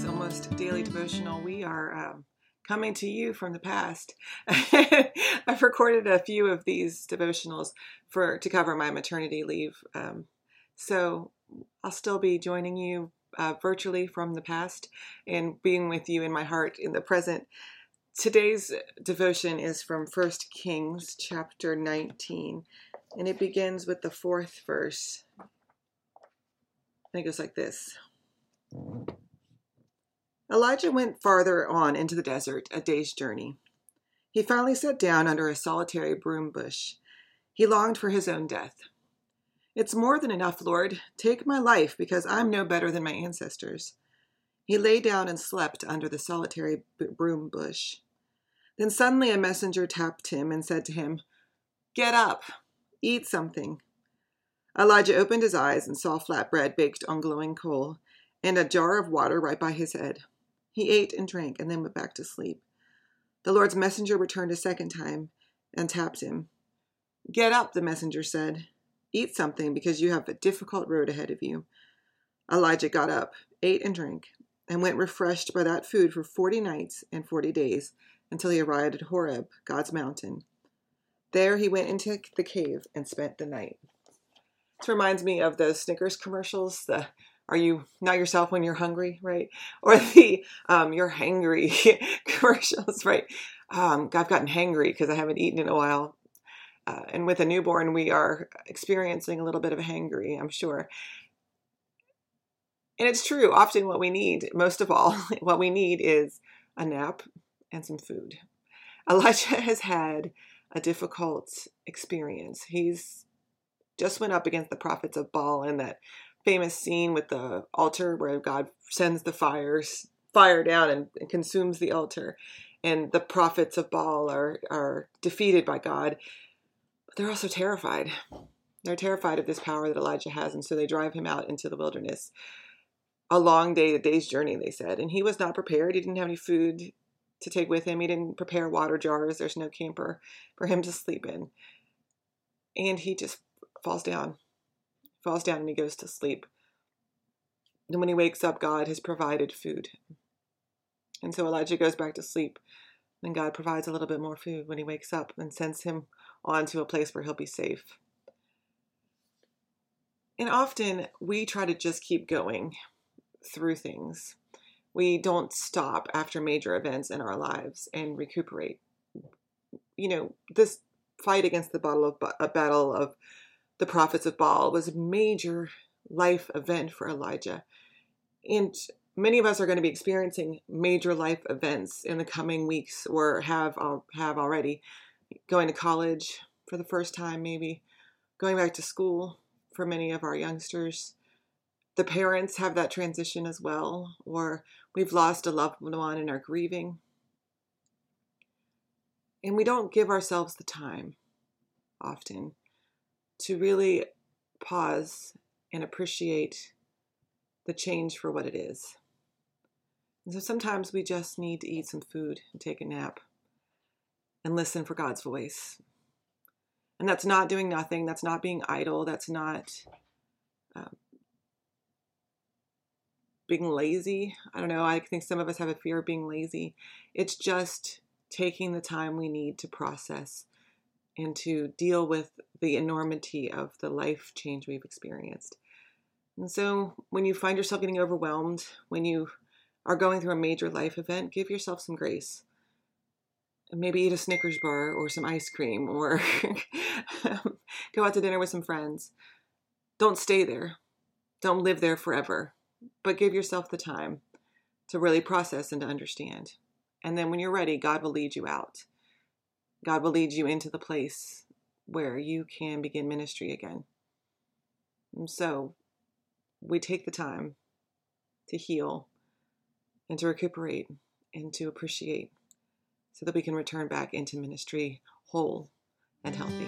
today's almost daily devotional, we are um, coming to you from the past. I've recorded a few of these devotionals for to cover my maternity leave, um, so I'll still be joining you uh, virtually from the past and being with you in my heart in the present. Today's devotion is from 1 Kings chapter 19, and it begins with the fourth verse. And it goes like this. Elijah went farther on into the desert, a day's journey. He finally sat down under a solitary broom bush. He longed for his own death. It's more than enough, Lord. Take my life, because I'm no better than my ancestors. He lay down and slept under the solitary broom bush. Then suddenly a messenger tapped him and said to him, Get up, eat something. Elijah opened his eyes and saw flat bread baked on glowing coal and a jar of water right by his head. He ate and drank and then went back to sleep. The Lord's messenger returned a second time and tapped him. Get up, the messenger said. Eat something because you have a difficult road ahead of you. Elijah got up, ate and drank, and went refreshed by that food for forty nights and forty days until he arrived at Horeb, God's mountain. There he went into the cave and spent the night. This reminds me of those Snickers commercials, the are you not yourself when you're hungry, right? Or the um, you're hangry commercials, right? Um, I've gotten hangry because I haven't eaten in a while. Uh, and with a newborn, we are experiencing a little bit of a hangry, I'm sure. And it's true, often what we need, most of all, what we need is a nap and some food. Elijah has had a difficult experience. He's just went up against the prophets of Baal in that famous scene with the altar where God sends the fires fire down and, and consumes the altar, and the prophets of Baal are are defeated by God. But they're also terrified. They're terrified of this power that Elijah has, and so they drive him out into the wilderness. A long day, a day's journey, they said, and he was not prepared. He didn't have any food to take with him. He didn't prepare water jars. There's no camper for him to sleep in, and he just falls down falls down and he goes to sleep. And when he wakes up, God has provided food. And so Elijah goes back to sleep. And God provides a little bit more food when he wakes up and sends him on to a place where he'll be safe. And often we try to just keep going through things. We don't stop after major events in our lives and recuperate. You know, this fight against the battle of, a battle of the prophets of Baal was a major life event for Elijah. And many of us are going to be experiencing major life events in the coming weeks or have have already. Going to college for the first time maybe. Going back to school for many of our youngsters. The parents have that transition as well or we've lost a loved one and are grieving. And we don't give ourselves the time often to really pause and appreciate the change for what it is. And so sometimes we just need to eat some food and take a nap and listen for God's voice. And that's not doing nothing, that's not being idle, that's not um, being lazy. I don't know, I think some of us have a fear of being lazy. It's just taking the time we need to process and to deal with the enormity of the life change we've experienced. And so when you find yourself getting overwhelmed, when you are going through a major life event, give yourself some grace. And maybe eat a Snickers bar or some ice cream or go out to dinner with some friends. Don't stay there. Don't live there forever, but give yourself the time to really process and to understand. And then when you're ready, God will lead you out. God will lead you into the place where you can begin ministry again. And so we take the time to heal and to recuperate and to appreciate so that we can return back into ministry whole and healthy.